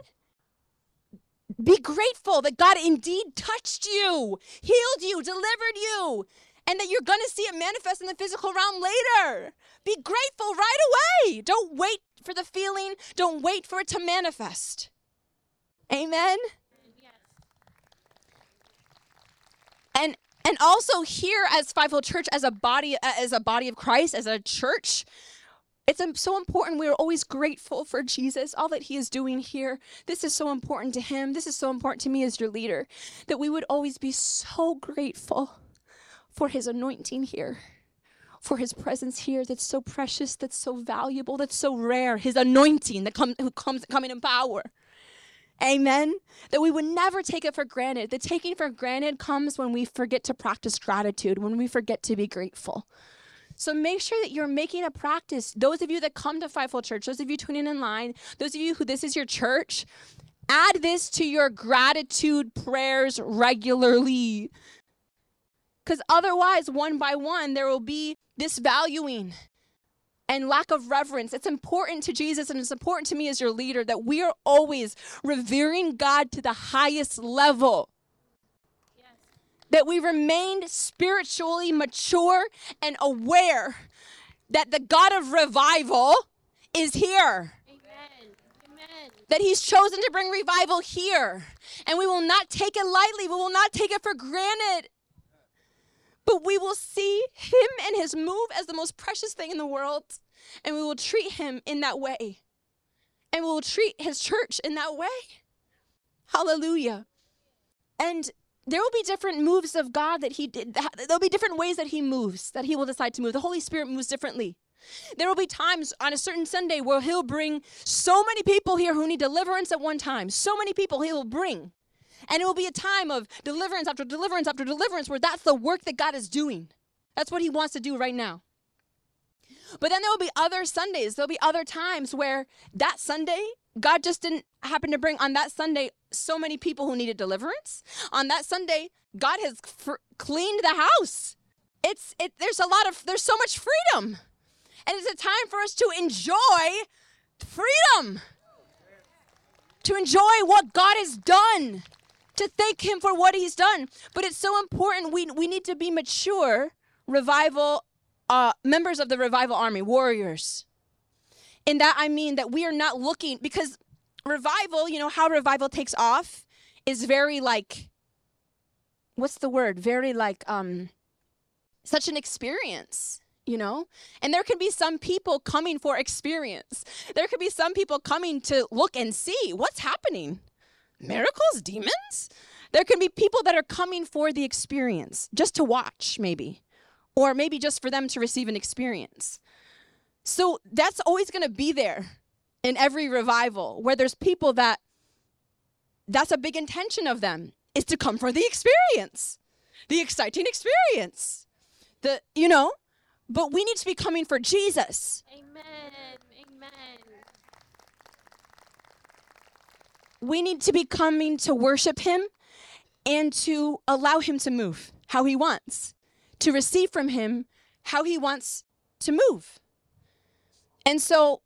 be grateful that God indeed touched you, healed you, delivered you, and that you're going to see it manifest in the physical realm later. Be grateful right away. Don't wait for the feeling, don't wait for it to manifest. Amen. And and also here as Fivefold Church as a body uh, as a body of Christ as a church it's so important. We are always grateful for Jesus, all that he is doing here. This is so important to him. This is so important to me as your leader that we would always be so grateful for his anointing here. for his presence here that's so precious, that's so valuable, that's so rare, his anointing that comes who comes coming in power. Amen. That we would never take it for granted. The taking for granted comes when we forget to practice gratitude, when we forget to be grateful. So make sure that you're making a practice. Those of you that come to Fivefold Church, those of you tuning in line, those of you who this is your church, add this to your gratitude prayers regularly. Because otherwise, one by one, there will be this valuing and lack of reverence. It's important to Jesus and it's important to me as your leader that we are always revering God to the highest level that we remained spiritually mature and aware that the God of revival is here. Amen. Amen. That he's chosen to bring revival here. And we will not take it lightly. We will not take it for granted. But we will see him and his move as the most precious thing in the world. And we will treat him in that way. And we will treat his church in that way. Hallelujah. And there will be different moves of God that He did. There'll be different ways that He moves, that He will decide to move. The Holy Spirit moves differently. There will be times on a certain Sunday where He'll bring so many people here who need deliverance at one time. So many people He will bring. And it will be a time of deliverance after deliverance after deliverance where that's the work that God is doing. That's what He wants to do right now. But then there will be other Sundays, there'll be other times where that Sunday, God just didn't happen to bring on that Sunday so many people who needed deliverance. On that Sunday, God has cleaned the house. It's it there's a lot of there's so much freedom. And it's a time for us to enjoy freedom. To enjoy what God has done. To thank him for what he's done. But it's so important we we need to be mature revival uh, members of the revival army, warriors. In that I mean that we are not looking because revival, you know, how revival takes off is very like what's the word? Very like um such an experience, you know? And there can be some people coming for experience. There could be some people coming to look and see what's happening. Miracles, demons? There can be people that are coming for the experience, just to watch maybe, or maybe just for them to receive an experience. So that's always going to be there in every revival where there's people that that's a big intention of them is to come for the experience the exciting experience the you know but we need to be coming for jesus. Amen amen. We need to be coming to worship him and to allow him to move how he wants to receive from him how he wants to move and so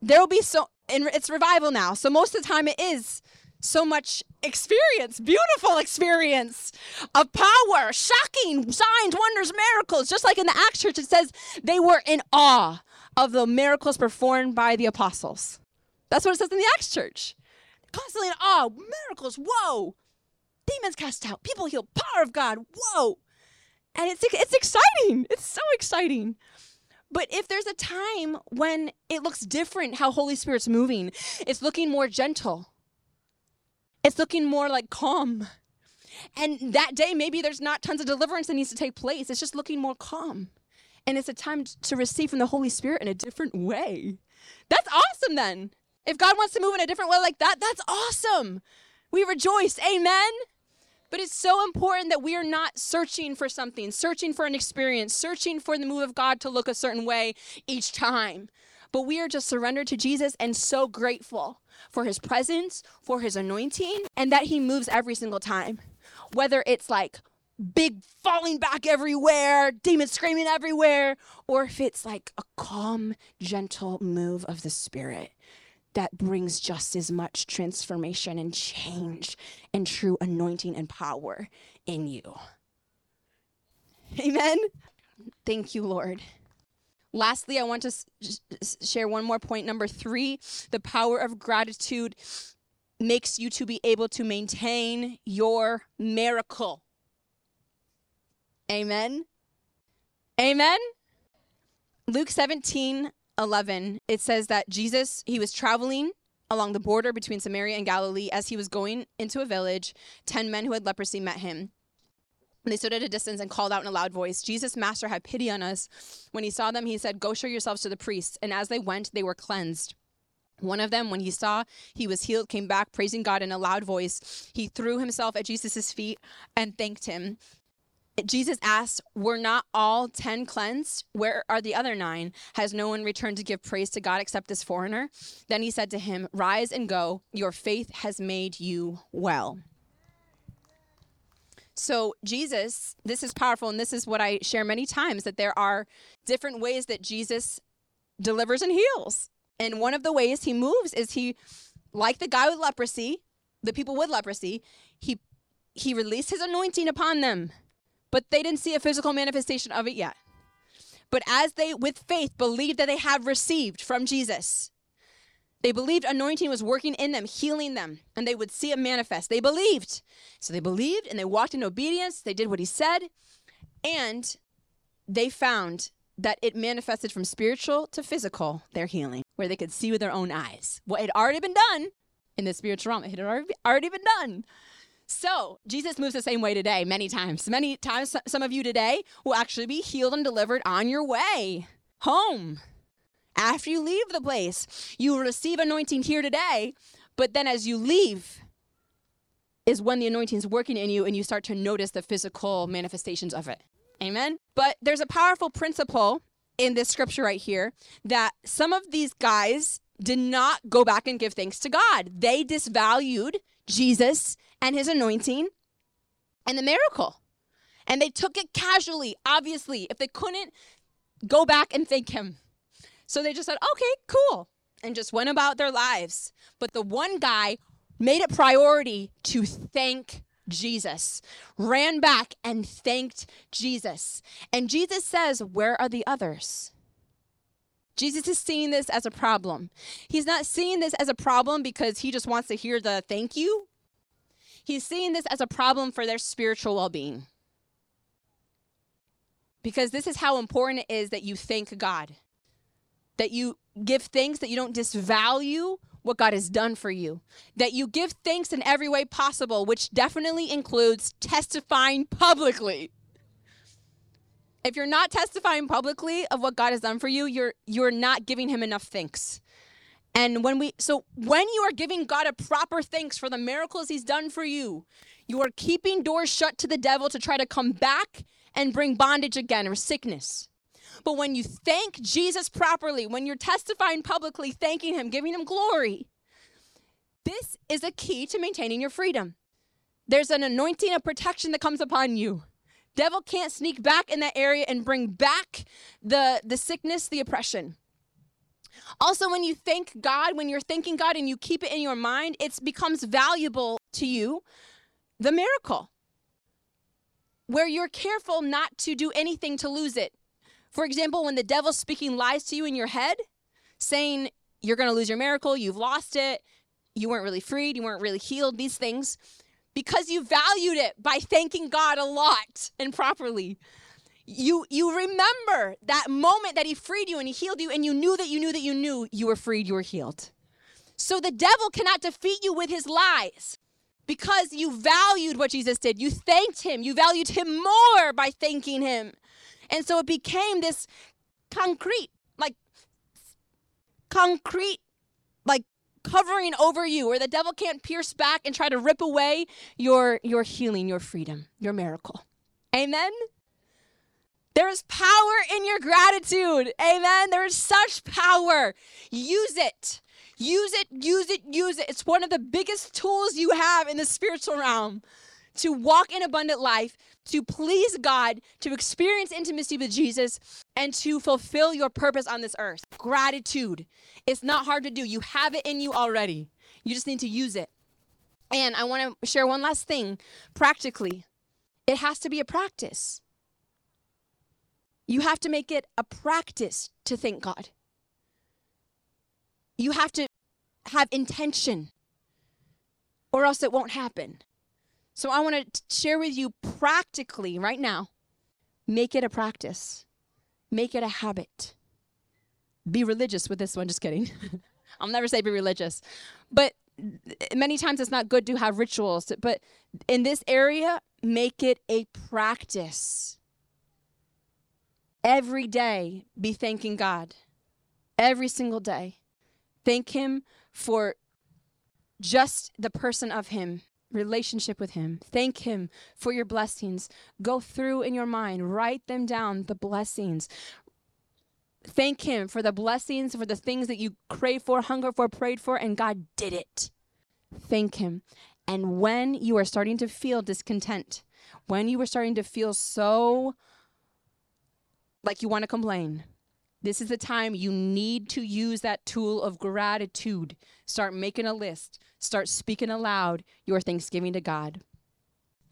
there will be so and it's revival now. So most of the time it is so much experience, beautiful experience of power, shocking signs, wonders, miracles. Just like in the Acts church, it says they were in awe of the miracles performed by the apostles. That's what it says in the Acts church. Constantly in awe, miracles, whoa. Demons cast out, people healed, power of God, whoa. And it's it's exciting. It's so exciting. But if there's a time when it looks different how Holy Spirit's moving, it's looking more gentle. It's looking more like calm. And that day, maybe there's not tons of deliverance that needs to take place. It's just looking more calm. And it's a time to receive from the Holy Spirit in a different way. That's awesome, then. If God wants to move in a different way like that, that's awesome. We rejoice. Amen. But it's so important that we are not searching for something, searching for an experience, searching for the move of God to look a certain way each time. But we are just surrendered to Jesus and so grateful for his presence, for his anointing, and that he moves every single time. Whether it's like big falling back everywhere, demons screaming everywhere, or if it's like a calm, gentle move of the Spirit that brings just as much transformation and change and true anointing and power in you. Amen. Thank you, Lord. Lastly, I want to share one more point. Number three the power of gratitude makes you to be able to maintain your miracle. Amen. Amen. Luke 17 11, it says that Jesus, he was traveling along the border between Samaria and Galilee. As he was going into a village, 10 men who had leprosy met him. They stood at a distance and called out in a loud voice, Jesus, Master, have pity on us. When he saw them, he said, Go show yourselves to the priests. And as they went, they were cleansed. One of them, when he saw he was healed, came back praising God in a loud voice. He threw himself at Jesus' feet and thanked him. Jesus asked, Were not all 10 cleansed? Where are the other nine? Has no one returned to give praise to God except this foreigner? Then he said to him, Rise and go. Your faith has made you well. So, Jesus, this is powerful, and this is what I share many times that there are different ways that Jesus delivers and heals. And one of the ways he moves is he, like the guy with leprosy, the people with leprosy, he he released his anointing upon them, but they didn't see a physical manifestation of it yet. But as they, with faith, believed that they had received from Jesus, they believed anointing was working in them, healing them, and they would see it manifest. They believed. So they believed and they walked in obedience. They did what he said. And they found that it manifested from spiritual to physical, their healing, where they could see with their own eyes what had already been done in the spiritual realm. It had already been done. So, Jesus moves the same way today, many times. Many times, some of you today will actually be healed and delivered on your way home. After you leave the place, you will receive anointing here today, but then as you leave, is when the anointing is working in you and you start to notice the physical manifestations of it. Amen. But there's a powerful principle in this scripture right here that some of these guys did not go back and give thanks to God. They disvalued Jesus and his anointing and the miracle. And they took it casually, obviously, if they couldn't go back and thank him. So they just said, okay, cool, and just went about their lives. But the one guy made it priority to thank Jesus, ran back and thanked Jesus. And Jesus says, Where are the others? Jesus is seeing this as a problem. He's not seeing this as a problem because he just wants to hear the thank you. He's seeing this as a problem for their spiritual well being. Because this is how important it is that you thank God that you give thanks, that you don't disvalue what God has done for you, that you give thanks in every way possible, which definitely includes testifying publicly. If you're not testifying publicly of what God has done for you, you're you're not giving him enough thanks. And when we so when you are giving God a proper thanks for the miracles he's done for you, you are keeping doors shut to the devil to try to come back and bring bondage again or sickness. But when you thank Jesus properly, when you're testifying publicly, thanking Him, giving Him glory, this is a key to maintaining your freedom. There's an anointing of protection that comes upon you. Devil can't sneak back in that area and bring back the, the sickness, the oppression. Also, when you thank God, when you're thanking God and you keep it in your mind, it becomes valuable to you, the miracle, where you're careful not to do anything to lose it. For example, when the devil's speaking lies to you in your head, saying you're going to lose your miracle, you've lost it, you weren't really freed, you weren't really healed, these things, because you valued it by thanking God a lot and properly. You you remember that moment that he freed you and he healed you and you knew that you knew that you knew you were freed, you were healed. So the devil cannot defeat you with his lies because you valued what Jesus did. You thanked him. You valued him more by thanking him. And so it became this concrete, like concrete, like covering over you where the devil can't pierce back and try to rip away your your healing, your freedom, your miracle. Amen. There is power in your gratitude. Amen. There is such power. Use it. Use it, use it, use it. It's one of the biggest tools you have in the spiritual realm to walk in abundant life, to please God, to experience intimacy with Jesus, and to fulfill your purpose on this earth. Gratitude. It's not hard to do. You have it in you already. You just need to use it. And I want to share one last thing practically. It has to be a practice. You have to make it a practice to thank God. You have to have intention, or else it won't happen. So I want to share with you practically right now make it a practice, make it a habit. Be religious with this one, just kidding. I'll never say be religious. But many times it's not good to have rituals, but in this area, make it a practice. Every day, be thanking God. Every single day. Thank Him for just the person of Him, relationship with Him. Thank Him for your blessings. Go through in your mind, write them down, the blessings. Thank Him for the blessings, for the things that you crave for, hunger for, prayed for, and God did it. Thank Him. And when you are starting to feel discontent, when you are starting to feel so like you want to complain, this is the time you need to use that tool of gratitude. Start making a list, start speaking aloud your thanksgiving to God.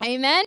Amen.